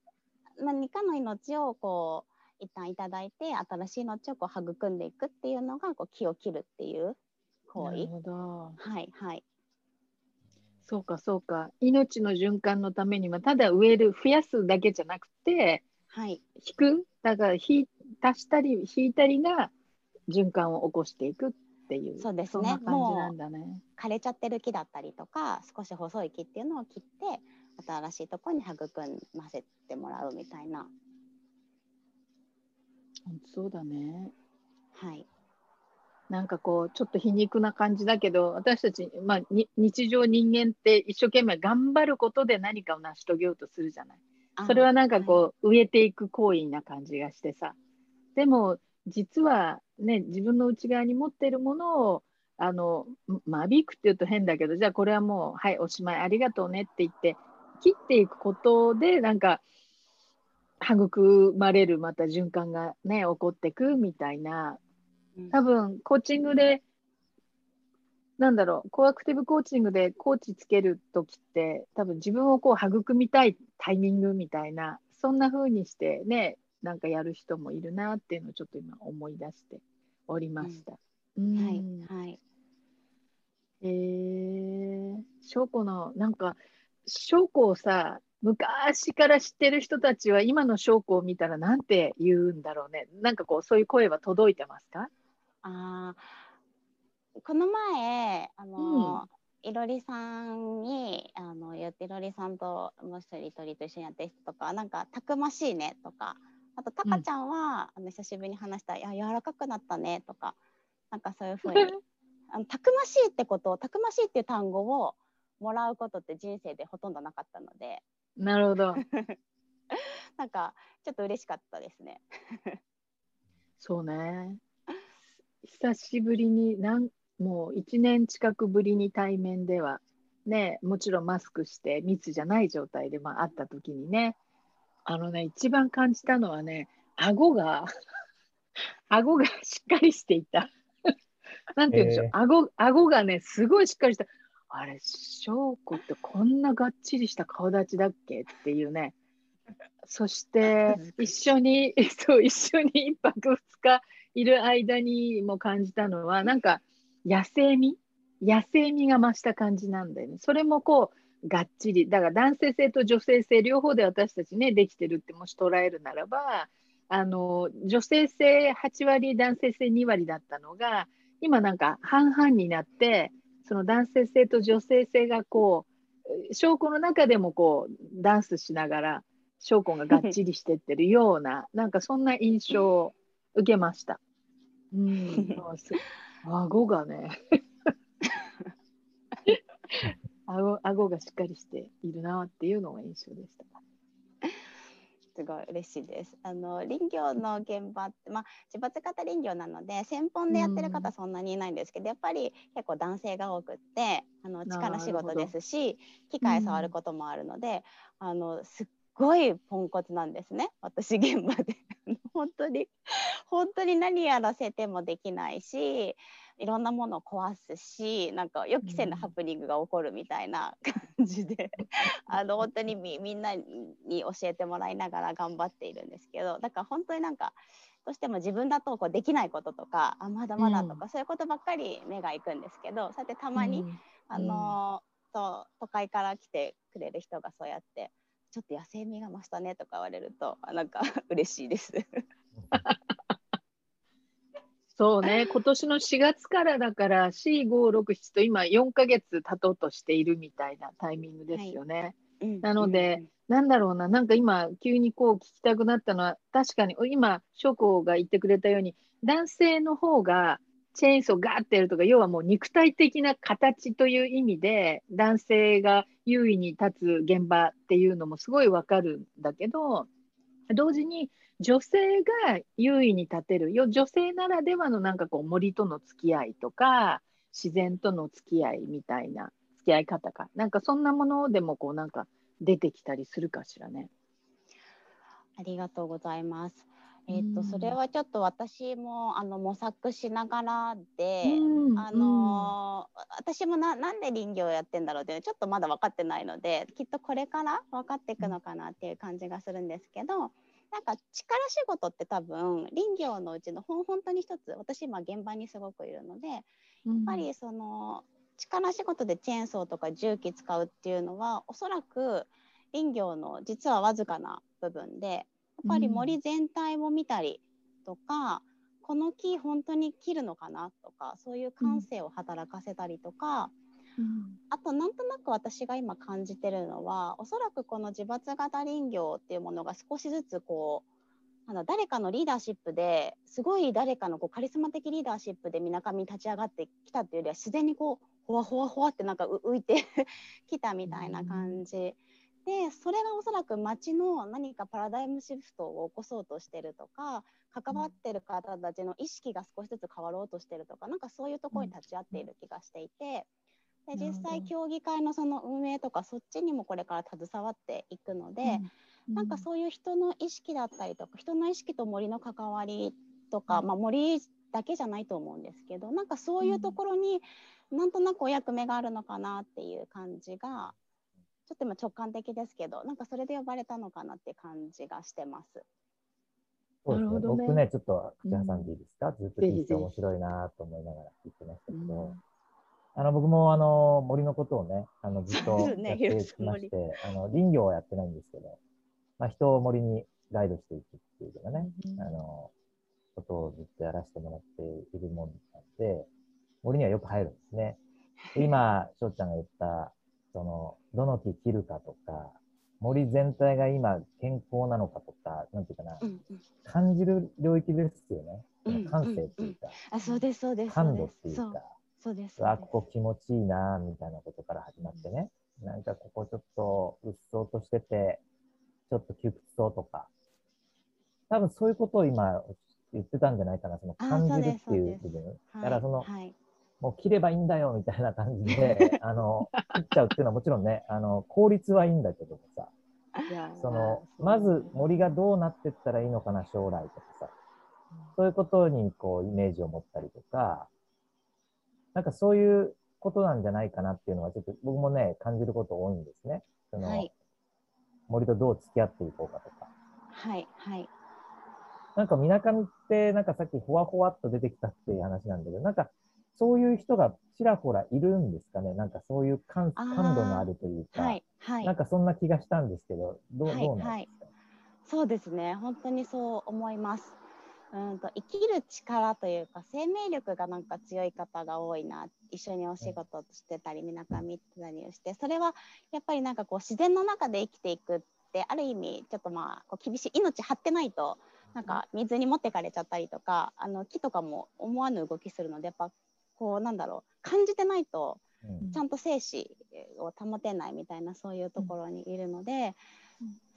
何かの命をこう一旦いただいて新しい命をこう育んでいくっていうのがこう木を切るっていう行為。なるほど。はいはいそうか、そうか。命の循環のためには、ただ植える、増やすだけじゃなくて、はい引く、だから引い足したり引いたりが循環を起こしていくっていう、そうですねそんな感じなんだね。枯れちゃってる木だったりとか少し細い木っていうのを切って新しいところに育ませてもらうみたいなそうだね。はいなんかこう、ちょっと皮肉な感じだけど、私たち、まあ、に日常人間って一生懸命頑張ることで何かを成し遂げようとするじゃない。あそれはなんかこう、植えていく行為な感じがしてさ。でも、実はね、自分の内側に持っているものを、あの、間引くって言うと変だけど、じゃあこれはもう、はい、おしまい、ありがとうねって言って、切っていくことで、なんか、育まれるまた循環がね、起こってくみたいな、うん多分コーチングで、なんだろう、コアクティブコーチングでコーチつけるときって、多分自分をこう育みたいタイミングみたいな、そんな風にしてね、なんかやる人もいるなっていうのをちょっと今思い出しておりました。うんはいはいえー、翔子の、なんか、翔子をさ、昔から知ってる人たちは今の翔子を見たらなんて言うんだろうね。なんかこう、そういう声は届いてますか？あーこの前あの、いろりさんにあの言っていろりさんともう一人リトリーと一緒にやってる人とかなんかたくましいねとかあとたかちゃんは、あの久しぶりに話したら「いや柔らかくなったね」とかなんかそういうふうにあのたくましいってことをたくましいっていう単語をもらうことって人生でほとんどなかったのでなるほど。なんかちょっと嬉しかったですね。そうね。久しぶりになん、もう1年近くぶりに対面では、ね、もちろんマスクして密じゃない状態で、まあ、会った時にね、あのね、一番感じたのはね、顎が、顎がしっかりしていた。なんて言うんでしょう、えー顎、顎がね、すごいしっかりした。あれ、翔子ってこんながっちりした顔立ちだっけっていうね。そして、一緒に、そう、一緒に一泊二日いる間にも感じたのは、なんか、野生味？野生味が増した感じなんだよね。それもこう、がっちり。だから男性性と女性性両方で私たちね、できてるってもし捉えるならば、あの、女性性8割、男性性2割だったのが、今なんか半々になって、その男性性と女性性がこう、証拠の中でもこう、ダンスしながら、証拠ががっちりしてってるような、なんかそんな印象を受けました。うん、顎がね、顎顎がしっかりしているなっていうのが印象でした。すごい嬉しいです。あの林業の現場って、まあ、自伐型林業なので専本でやってる方そんなにいないんですけど、やっぱり結構男性が多くってあの力仕事ですし機械触ることもあるので、あのすっごいポンコツなんですね私現場で。本当に本当に何やらせてもできないしいろんなものを壊すしなんか予期せぬハプニングが起こるみたいな感じで、あの本当にみみんなに教えてもらいながら頑張っているんですけどだから本当になんかどうしても自分だとこうできないこととかあまだまだとか、そういうことばっかり目が行くんですけどそうやってたまに、うん。あのそう都会から来てくれる人がそうやってちょっと野生味が増したねとか言われるとあなんか嬉しいです。そうね、今年の4月からだから、4、5、6、7と今4ヶ月経とうとしているみたいなタイミングですよね。なのでなんだろうな、なんか今、急にこう聞きたくなったのは、確かに今、諸子が言ってくれたように、男性の方がチェーンソーガーってやるとか、要はもう肉体的な形という意味で、男性が優位に立つ現場っていうのもすごいわかるんだけど、同時に女性が優位に立てるよ女性ならではのなんかこう森との付き合いとか自然との付き合いみたいな付き合い方かなんかそんなものでもこうなんか出てきたりするかしらね。ありがとうございます。えっ、と、うんそれはちょっと私もあの模索しながらで、うんあのー私もななんで林業をやってんだろうってちょっとまだ分かってないのできっとこれから分かっていくのかなっていう感じがするんですけどなんか力仕事って多分林業のうちのほん本当に一つ私今現場にすごくいるのでやっぱりその力仕事でチェーンソーとか重機使うっていうのはおそらく林業の実はわずかな部分でやっぱり森全体を見たりとか、この木本当に切るのかなとかそういう感性を働かせたりとか、うんあとなんとなく私が今感じてるのはおそらくこの自伐型林業っていうものが少しずつこうあの誰かのリーダーシップですごい誰かのこうカリスマ的リーダーシップでみなかみ立ち上がってきたっていうよりは自然にこうほわほわほわってなんか浮いて きたみたいな感じ。でそれがおそらく町の何かパラダイムシフトを起こそうとしてるとか関わってる方たちの意識が少しずつ変わろうとしてるとかなんかそういうところに立ち会っている気がしていてで実際協議会のその運営とかそっちにもこれから携わっていくので、なんかそういう人の意識だったりとか人の意識と森の関わりとか、まあ、森だけじゃないと思うんですけどなんかそういうところになんとなくお役目があるのかなっていう感じがちょっと今直感的ですけどなんかそれで呼ばれたのかなって感じがしてます。そうですね。なるほどね。僕ね、ちょっと口挟んでいいですか、ずっと聞いて面白いなと思いながら聞いてましたけど、あの、僕もあの、森のことをね、あの、ずっとやってきまして、あの、林業はやってないんですけど、まあ、人を森にガイドしていくっていうようなね、あの、ことをずっとやらせてもらっているもんなんで、森にはよく入るんですね。で今、翔ちゃんが言った、その、どの木切るかとか、森全体が今健康なのかとか、なんていうかな、うんうん感じる領域ですよね。うん感性っていうか、あ、そうです、そうです。感度っていうか、そうです。あ、ここ気持ちいいな、みたいなことから始まってね。なんかここちょっとうっそうとしてて、ちょっと窮屈そうとか。多分そういうことを今言ってたんじゃないかな、そのあ感じるっていう部分。はいだからその、はい。もう切ればいいんだよ、みたいな感じで、あの、切っちゃうっていうのはもちろんね、あの、効率はいいんだけどもさ、その、まず森がどうなってったらいいのかな、将来とかさ、そういうことにこう、イメージを持ったりとか、なんかそういうことなんじゃないかなっていうのは、ちょっと僕もね、感じること多いんですね。その、はい森とどう付き合っていこうかとか。はい。はい。なんか、みなかみって、なんかさっきほわほわっと出てきたっていう話なんだけど、なんか、そういう人がちらほらいるんですかね。なんかそういう感感度のあるというか、はい。はいなん。かそんな気がしたんですけど、どう,、はいどうなんですか、そうですね。本当にそう思います。うんと生きる力というか生命力がなんか強い方が多いな一緒にお仕事してたりみなかみってたりをしてそれはやっぱりなんかこう自然の中で生きていくってある意味ちょっとまあこう厳しい命張ってないとなんか水に持ってかれちゃったりとかあの木とかも思わぬ動きするのでやっぱこうなんだろう感じてないとうん。ちゃんと生死を保てないみたいなそういうところにいるので、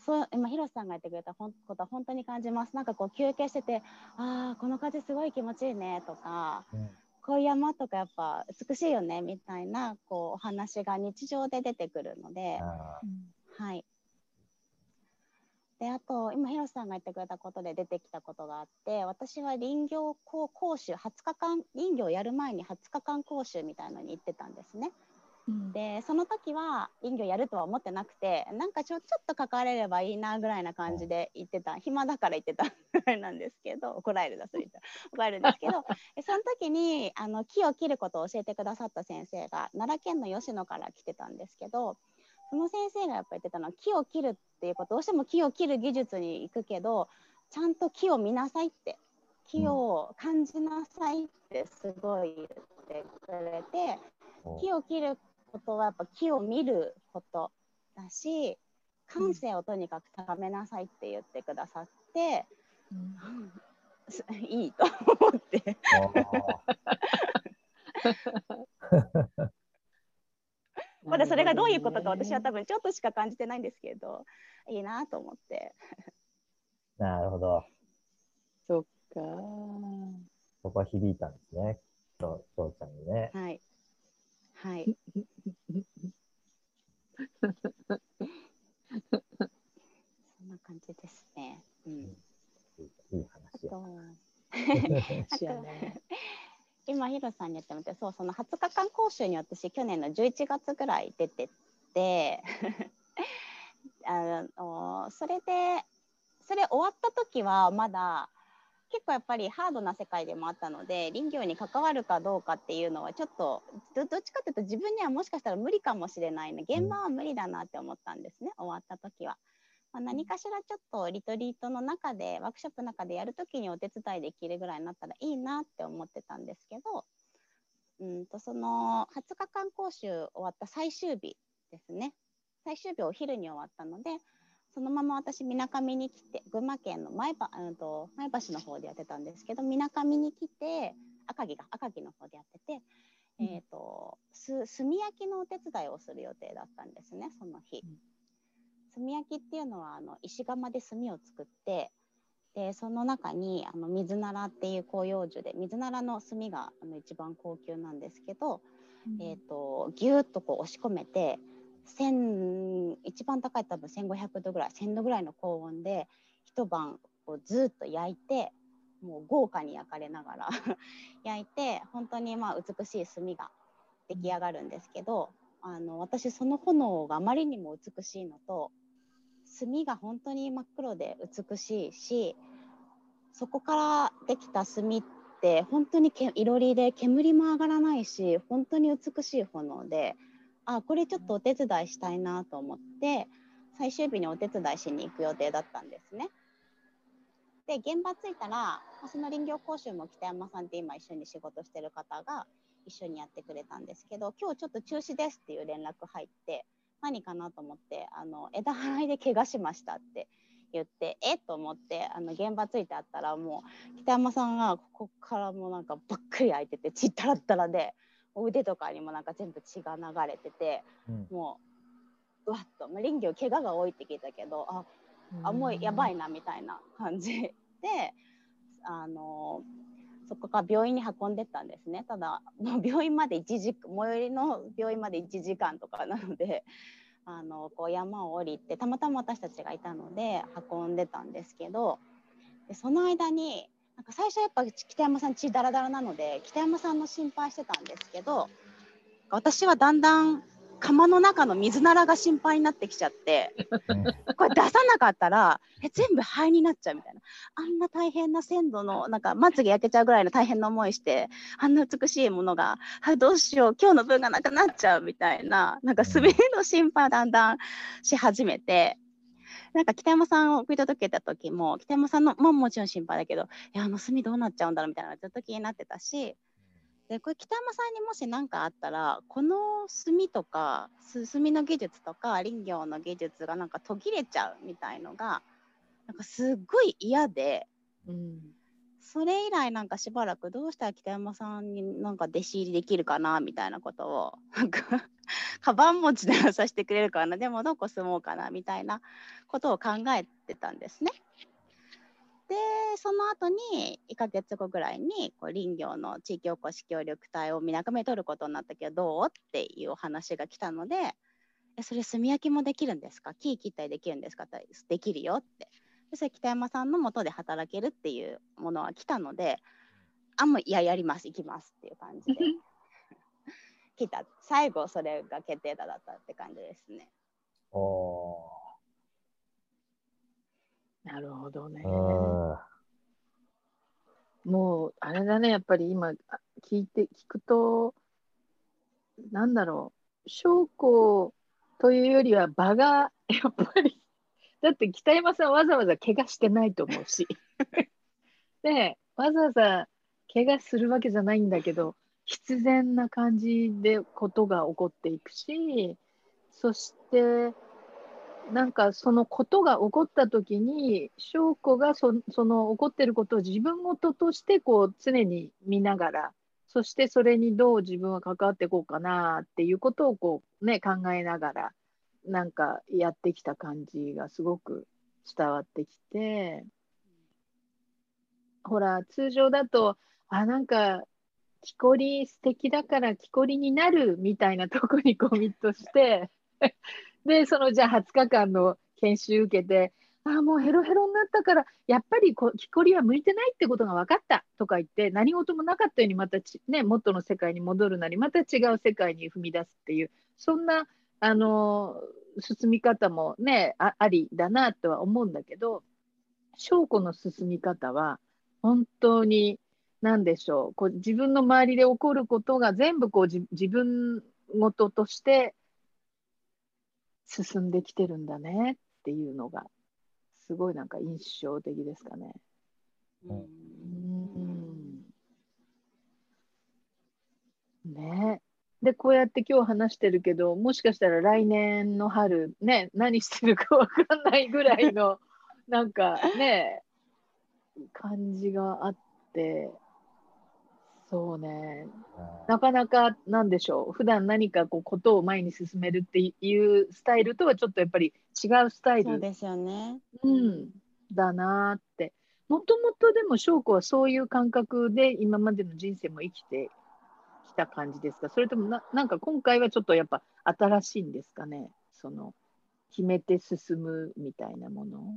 そう今広瀬さんが言ってくれたことは本当に感じますなんかこう休憩しててああこの風すごい気持ちいいねとかうんこういう山とかやっぱ美しいよねみたいなこうお話が日常で出てくるので、あはい。であと今広瀬さんが言ってくれたことで出てきたことがあって私は林業講講習20日間林業をやる前に20日間講習みたいのに行ってたんですね。うん。でその時は林業やるとは思ってなくてなんかちょちょっと関われればいいなぐらいな感じで言ってた。暇だから言ってたぐらいなんですけど怒られるだそれ言った。ら怒られるんですけど。えその時にあの木を切ることを教えてくださった先生が奈良県の吉野から来てたんですけどその先生がやっぱ言ってたのは木を切るっていうことどうしても木を切る技術に行くけどちゃんと木を見なさいって。木を感じなさいってすごい言ってくれて。ー。木を切ることはやっぱ木を見ることだし感性をとにかく高めなさいって言ってくださって、すいいと思ってまだそれがどういうことか私は多分ちょっとしか感じてないんですけどいいなと思ってなるほど。そっか。そこは響いたんですね。そう、そうちゃんにね。はいはい。そんな感じですね。うん。いいい話や。今ヒロさんに言ってもらってそうその20日間講習に私去年の11月ぐらい出てって あのそれでそれ終わった時はまだ結構やっぱりハードな世界でもあったので林業に関わるかどうかっていうのはちょっとどっちかっていうと自分にはもしかしたら無理かもしれないね現場は無理だなって思ったんですね。終わった時は。まあ、何かしらちょっとリトリートの中でワークショップの中でやるときにお手伝いできるぐらいになったらいいなって思ってたんですけどうんとその20日間講習終わった最終日ですね。最終日お昼に終わったのでそのまま私みなかみに来て群馬県の前ば、うん、と前橋の方でやってたんですけどみなかみに来て赤城が赤城の方でやってて、えー、とす炭焼きのお手伝いをする予定だったんですねその日。炭焼きっていうのはあの石窯で炭を作ってでその中にあの水ならっていう広葉樹で水ならの炭があの一番高級なんですけど、えー、とギューッとこう押し込めて1000一番高い多分1500度ぐらい1000度ぐらいの高温で一晩こうずっと焼いてもう豪華に焼かれながら 焼いて本当にまあ美しい炭が出来上がるんですけど、あの私その炎があまりにも美しいのと炭が本当に真っ黒で美しいしそこからできた炭っって本当にけいろりで煙も上がらないし本当に美しい炎であこれちょっとお手伝いしたいなと思って最終日にお手伝いしに行く予定だったんですね。で現場着いたらその林業講習も北山さんって今一緒に仕事してる方が一緒にやってくれたんですけど今日ちょっと中止ですっていう連絡入って何かなと思ってあの枝払いで怪我しましたって言ってえっと思ってあの現場着いてあったらもう北山さんがここからもうなんかばっくり開いてて血たらったらで腕とかにもなんか全部血が流れててうん。もううわっともう林業怪我が多いって聞いたけどああもうやばいなみたいな感じ。であのそこから病院に運んでったんですね。ただもう病院まで1時最寄りの病院まで1時間とかなので あのこう山を降りてたまたま私たちがいたので運んでたんですけどでその間になんか最初やっぱ北山さん血ダラダラなので北山さんの心配してたんですけど私はだんだん釜の中の水ならが心配になってきちゃってうんこれ出さなかったらえ全部灰になっちゃうみたいなあんな大変な鮮度のなんかまつげ焼けちゃうぐらいの大変な思いしてあんな美しいものがあどうしよう今日の分がなくなっちゃうみたいななんか滑りの心配をだんだんし始めて。なんか北山さんを送り届けた時も北山さんのももちろん心配だけどいやあの炭どうなっちゃうんだろうみたいなのがずっと気になってたしでこれ北山さんにもし何かあったらこの炭とかす炭の技術とか林業の技術がなんか途切れちゃうみたいのがなんかすっごい嫌でうんそれ以来なんかしばらくどうしたら北山さんになんか弟子入りできるかなみたいなことをなんか カバン持ちでさせてくれるかなでもどこ住もうかなみたいなことを考えてたんですね。でその後に1ヶ月後ぐらいにこう林業の地域おこし協力隊をみなかめ取ることになったけどどうっていうお話が来たのでえそれ炭焼きもできるんですか？木切ったりできるんですか？ってできるよって。それ北山さんのもとで働けるっていうものは来たのであもういややります行きますっていう感じで。来た。最後それが決定打だったって感じですね。おなるほどね。もう、あれだね、やっぱり今、あ聞いて、聞くと、なんだろう、証拠というよりは場が、やっぱり、だって北山さんわざわざ怪我してないと思うし、で、わざわざ怪我するわけじゃないんだけど、必然な感じでことが起こっていくし、そして、なんかそのことが起こった時に翔子がそその起こってることを自分事としてこう常に見ながらそしてそれにどう自分は関わっていこうかなっていうことをこう、ね、考えながらなんかやってきた感じがすごく伝わってきてほら通常だとあなんか木こり素敵だから木こりになるみたいなとこにコミットしてで、そのじゃあ20日間の研修受けて、あ、もうヘロヘロになったから、やっぱりこ木こりは向いてないってことが分かったとか言って、何事もなかったようにまた、ね、元の世界に戻るなり、また違う世界に踏み出すっていう、そんな、あの進み方もねあ、ありだなとは思うんだけど、翔子の進み方は、本当に、なんでしょう、こう自分の周りで起こることが全部こう自自分事として進んできてるんだねっていうのが、すごいなんか印象的ですかね。うん。うん。ねで、こうやって今日話してるけど、もしかしたら来年の春、ね、何してるかわかんないぐらいの、なんかね、感じがあって、そうね、なかなかなんでしょう、普段何かこうことを前に進めるっていうスタイルとはちょっとやっぱり違うスタイル、そうですよね。うん、だなーって。もともとでも翔子はそういう感覚で今までの人生も生きてきた感じですか？それともななんか今回はちょっとやっぱ新しいんですかね？その決めて進むみたいなもの？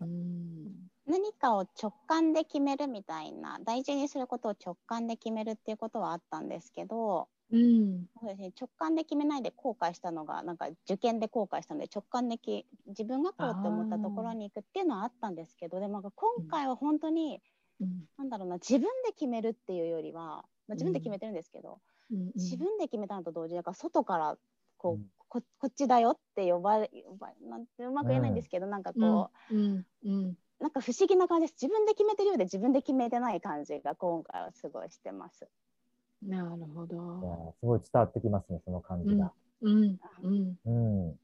うん。何かを直感で決めるみたいな大事にすることを直感で決めるっていうことはあったんですけどうん。そうです、ね、直感で決めないで後悔したのがなんか受験で後悔したので直感でき自分がこうって思ったところに行くっていうのはあったんですけどでもなんか今回は本当にうん。なんだろうな自分で決めるっていうよりは、まあ、自分で決めてるんですけど、うん自分で決めたのと同時になんか外からこう、うん。ここっちだよって呼ばれ呼ばなんてうまく言えないんですけど、なんかこう、うん。うん。なんか不思議な感じです。自分で決めてるようで自分で決めてない感じが今回はすごいしてます。なるほど。すごい伝わってきますね、その感じが。うん。うん。うん。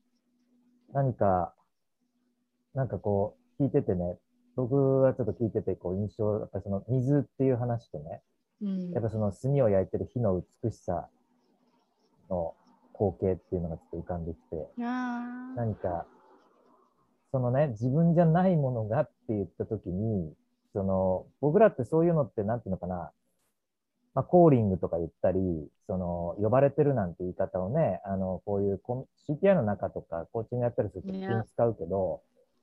何か、なんかこう、聞いててね、僕はちょっと聞いてて、こう、印象、やっぱりその水っていう話とね、うん。やっぱその炭を焼いてる火の美しさの光景っていうのがちょっと浮かんできて、あ何か、そのね、自分じゃないものがって言ったときに、その、僕らってそういうのって、なんていうのかな、まあ、コーリングとか言ったり、その、呼ばれてるなんて言い方をね、あの、こういう CTI の中とか、コーチングやったりすると、使うけど、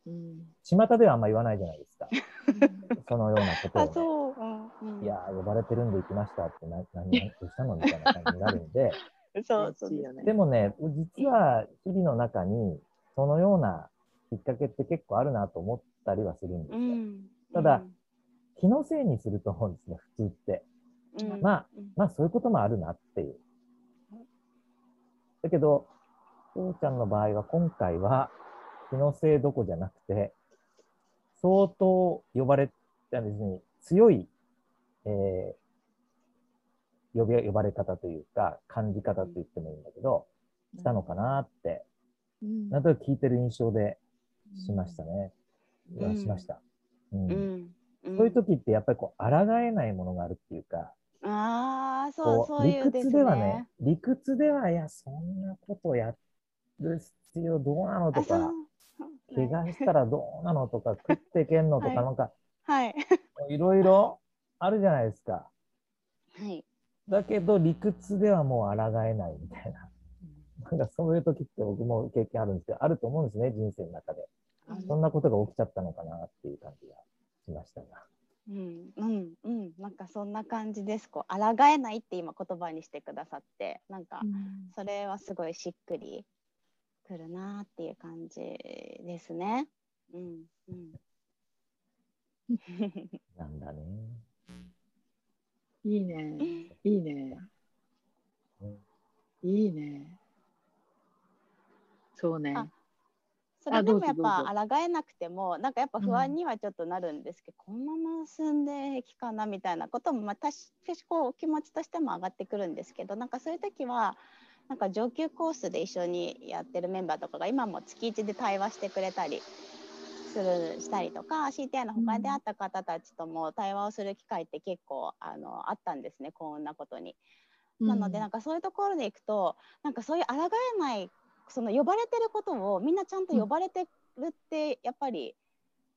うん巷ではあんま言わないじゃないですか。そのようなことを、あね。そう、うんうんいやー、呼ばれてるんで行きましたって、な、何、何どうしたのみたいな感じになるんで、そうそう嬉しいよねでもね、実は日々の中に、そのようなきっかけって結構あるなと思ったりはするんですよ。うんただ気のせいにすると思うんですね、普通って。うんまあうんまあそういうこともあるなっていう。だけど、父ちゃんの場合は今回は気のせいどこじゃなくて、相当呼ばれ、あ別に強い、えー呼び呼ばれ方というか、感じ方と言ってもいいんだけど、したのかなって、うんなんとなく聞いてる印象でしましたね。うんしました。うんうんうんそういう時ってやっぱりこう、抗えないものがあるっていうか、ああそうこそういう理です屈ではねね。、理屈では、いや、そんなことやる必要どうなのとか、怪我したらどうなのとか、食っていけんのとか、はい。なんか、はい。いろいろあるじゃないですか。はい。だけど、理屈ではもう抗えないみたいな。なんかそういう時って僕も経験あるんですけど、あると思うんですね、人生の中で。そんなことが起きちゃったのかなっていう感じがしましたが。うん。うん。うん。なんかそんな感じです。こう抗えないって今言葉にしてくださってなんかうん。それはすごいしっくりくるなっていう感じですね。うんうん。なんだね。いいね。いいね。うんいいね。そうね。あそれでもやっぱ抗えなくてもなんかやっぱ不安にはちょっとなるんですけど、このまま進んで平気かなみたいなこともまあ確かにこう気持ちとしても上がってくるんですけどなんかそういう時はなんか上級コースで一緒にやってるメンバーとかが今も月1で対話してくれたりするしたりとか CTI の他で会った方たちとも対話をする機会って結構あのあったんですねこんなことに。なのでなんかそういうところでいくとなんかそういう抗えないその呼ばれてることをみんなちゃんと呼ばれてるってやっぱり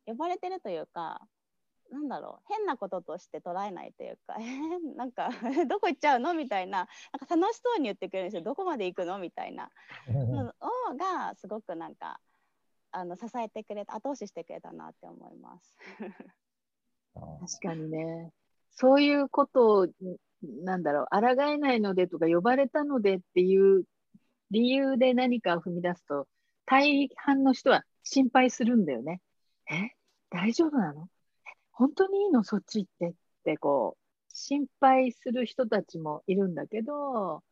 呼ばれてるというかなんだろう。変なこととして捉えないというかえー なんか どこ行っちゃうの？みたいな。なんか楽しそうに言ってくれるんですよどこまで行くの？みたいな。のをがすごくなんかあの支えてくれた後押ししてくれたなって思います。確かにね。そういうことを、なんだろう、抗えないのでとか、呼ばれたのでっていう理由で何かを踏み出すと、大半の人は心配するんだよね。え？大丈夫なの？え本当にいいのそっち行ってって、こう、心配する人たちもいるんだけど、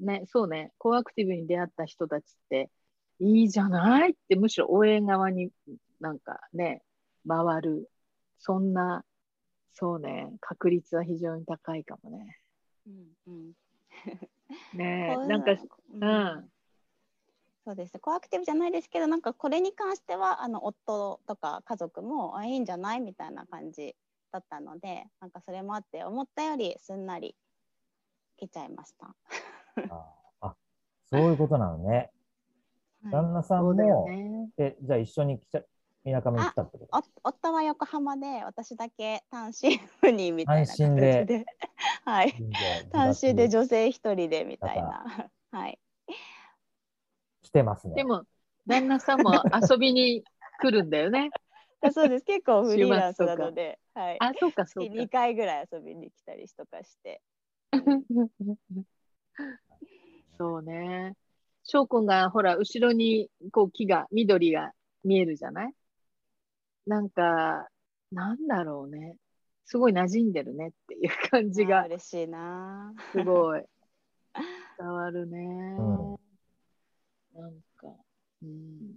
ね、そうね、コアアクティブに出会った人たちって、いいじゃないって、むしろ応援側になんかね、回る。そんな、そうね、確率は非常に高いかもね。うんうんね なんか、うんうんそうです。コアアクティブじゃないですけどなんかこれに関してはあの夫とか家族もあいいんじゃないみたいな感じだったのでなんかそれもあって思ったよりすんなり来ちゃいました。ああ、そういうことなのね。はい。旦那さんも、ね。え、じゃあ一緒に来ちゃ、みなかみに来たってこと？お夫は横浜で私だけ単身赴任みたいな単身形で。ではい。単身で自女性一人でみたいな。はい。来てますね。でも、旦那さんも遊びに来るんだよね。あそうです結構フリーランスなのではいあ、そうか、そう月か2。回ぐらい遊びに来たりとかして そうね。翔くんが、ほら、後ろに、こう、木が、緑が見えるじゃない？なんか、なんだろうね。すごい馴染んでるねっていう感じあがー嬉しいな。すごい 伝わるね。うんなんか、うん、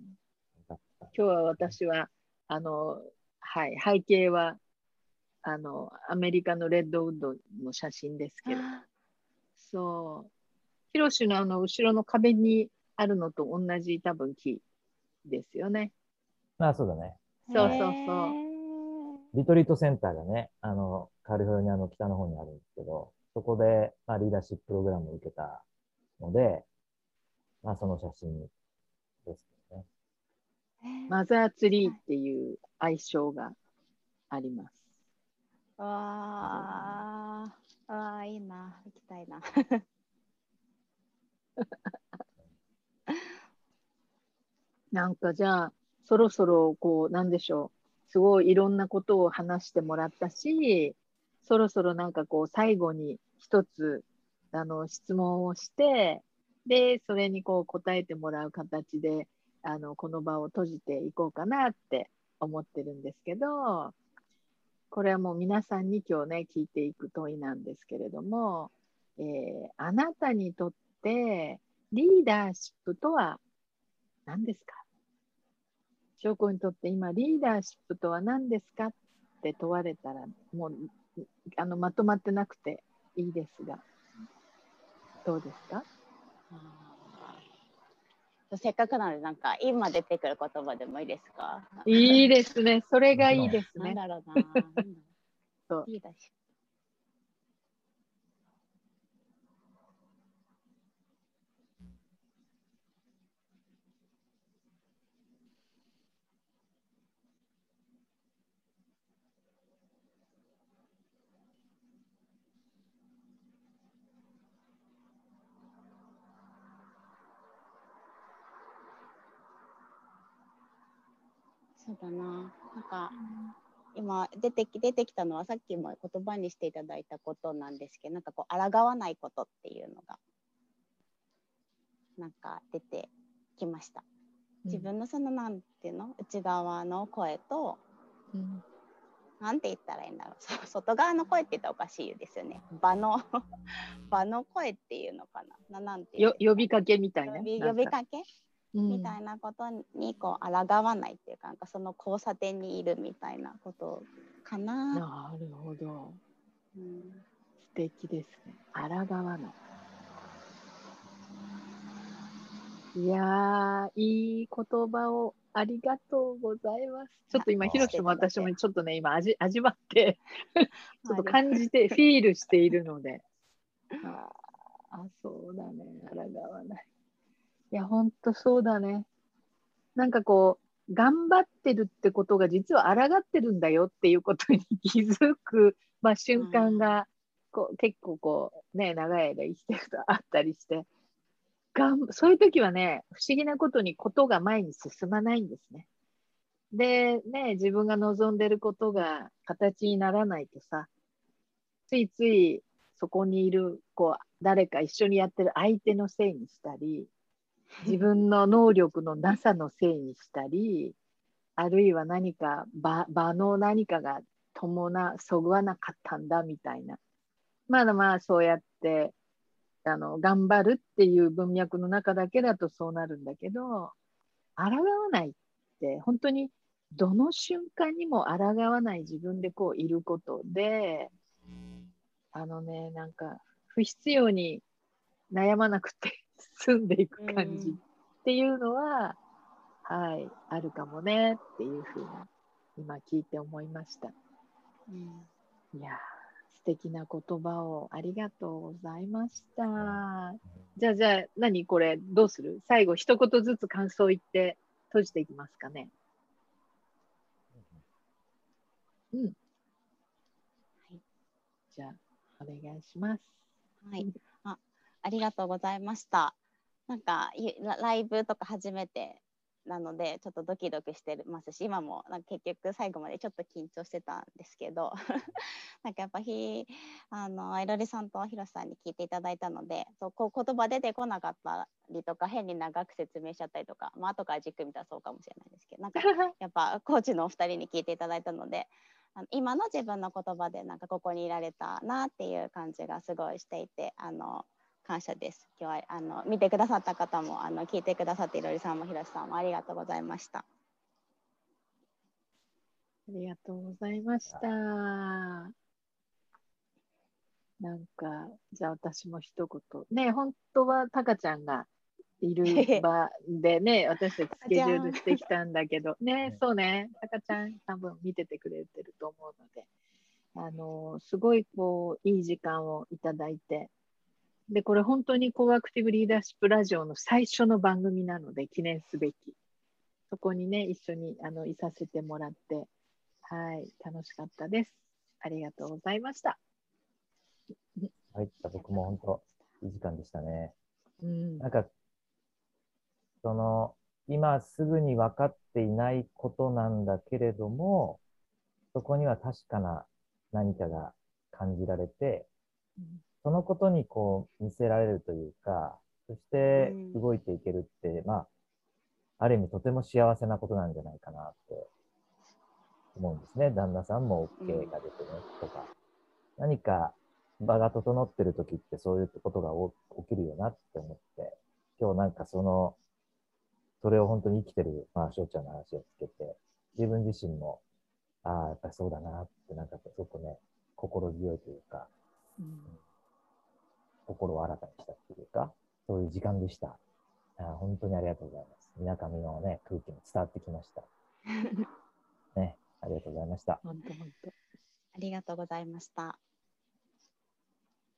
今日は私はあの、はい、背景はあのアメリカのレッドウッドの写真ですけど、そう、ヒロシのあの後ろの壁にあるのと同じ多分木ですよね。まあそうだね。そうそうそう。う。リトリートセンターがね、あの、カリフォルニアの北の方にあるんですけど、そこで、まあ、リーダーシッププログラムを受けたので、まあ、その写真ですね。マザーツリーっていう愛称があります。わあ、わあ、いいな。行きたいな。なんかじゃあ、そろそろこう、なんでしょう、すごいいろんなことを話してもらったし、そろそろなんかこう、最後に一つ、あの、質問をして、で、それにこう答えてもらう形で、あの、この場を閉じていこうかなって思ってるんですけど、これはもう皆さんに今日ね、聞いていく問いなんですけれども、えーあなたにとってリーダーシップとは何ですか？翔子にとって今リーダーシップとは何ですかって問われたらもうあのまとまってなくていいですがどうですか？せっかくなので、なんか今出てくる言葉でもいいですか？いいですね。それがいいですね。なんだろうな。そう。う。いいだし。そうだな。なんか今出てき出てきたのはさっきも言葉にしていただいたことなんですけどなんかこう抗わないことっていうのがなんか出てきました。自分のそのなんていうの？内側の声とうん。なんて言ったらいいんだろう。そ外側の声って言ったらおかしいですよね。場の 場の声っていうのかな。ななんて呼びかけみたいな？呼びかけ？うんみたいなことにこう抗わないっていうかなんかその交差点にいるみたいなことかな。なるほどうん素敵ですね抗わないいやー、いい言葉をありがとうございます。ちょっと今、あひろしも私もちょっとね、今味、味わって、ちょっと感じて、フィールしているので。あーあ、そうだね、抗わない。いや、ほんとそうだね。なんかこう、頑張ってるってことが実は抗ってるんだよっていうことに気づく、まあ、瞬間が、こう結構こう、ね、長い間生きてるとあったりして、がんそういう時はね、不思議なことにことが前に進まないんですね。で、ね、自分が望んでることが形にならないとさ、ついついそこにいる、こう、誰か一緒にやってる相手のせいにしたり、自分の能力のなさのせいにしたり、あるいは何か場場の何かが伴そぐわなかったんだみたいな。まだまあそうやってあの頑張るっていう文脈の中だけだとそうなるんだけど、抗わないって本当にどの瞬間にも抗わない自分でこういることで、あのね、なんか不必要に悩まなくて済んでいく感じっていうのは、はい、あるかもねっていうふうに今聞いて思いました。いやー、素敵な言葉をありがとうございました。じゃあ、じゃあ、何これ、どうする？最後、一言ずつ感想言って閉じていきますかね。うん。じゃあ、お願いします。はい、あありがとうございました。なんかライブとか初めてなのでちょっとドキドキしてますし今もなんか結局最後までちょっと緊張してたんですけど なんかやっぱひあのいろりさんとひろしさんに聞いていただいたのでそうこう言葉出てこなかったりとか変に長く説明しちゃったりとか、まあ後からじっくり見たらそうかもしれないですけどなんかやっぱコーチのお二人に聞いていただいたのであの今の自分の言葉でなんかここにいられたなっていう感じがすごいしていてあの感謝です。今日はあの見てくださった方もあの聞いてくださっていろりさんもひろしさんもありがとうございました。ありがとうございました。なんか、じゃあ私も一言。ね、本当はタカちゃんがいる場でね、私たちスケジュールしてきたんだけど、ね、そうね、タカちゃん多分見ててくれてると思うので、あの、すごいこう、いい時間をいただいて、で、これ本当にコーアクティブリーダーシップラジオの最初の番組なので、記念すべき。そこにね、一緒にあのいさせてもらって、はい、楽しかったです。ありがとうございました。はい、僕も本当、いい時間でしたね。うんなんか、その、今すぐに分かっていないことなんだけれども、そこには確かな何かが感じられて、そのことにこう見せられるというか、そしてうん動いていけるって、まあ、ある意味とても幸せなことなんじゃないかなって思うんですね。旦那さんも OK が出てね、とか。何か場が整ってる時ってそういうことがお起きるよなって思って、今日なんかその、それを本当に生きてる、まあ、翔ちゃんの話をつけて、自分自身も、ああ、やっぱりそうだなって、なんかすごくね、心強いというか、うん心を新たにしたっていうか、そういう時間でした。あー本当にありがとうございます。みなかみのね、空気も伝わってきました。ね、ありがとうございました。本当本当。ありがとうございました。あ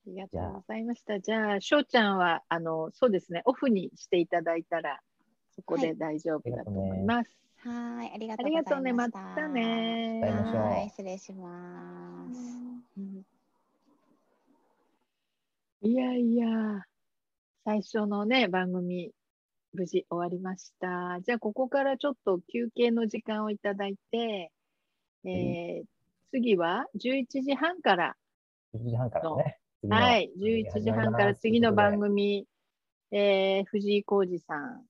りがとうございました。じゃあ、しょうちゃんは、あの、そうですね、オフにしていただいたら、そこで大丈夫だと思います。はーい、ありがあとうございました。りがとうね、またね。失礼します。うんいやいや、最初のね、番組、無事終わりました。じゃあ、ここからちょっと休憩の時間をいただいて、えー次は11時半から、1時半からね。はい、11時半から次の番組、えー藤井浩二さん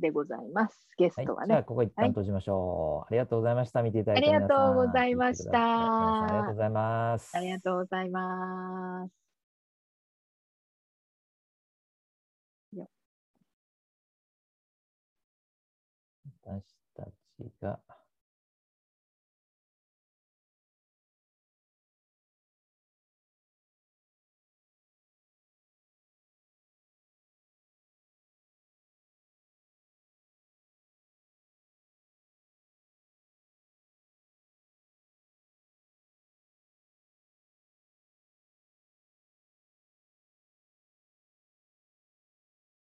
でございます。ゲスはい、トはね。じゃあ、ここ一旦閉じましょう。ありがとうございました。見ていただいてありがとうございましたありがとうございます。ありがとうございます。が。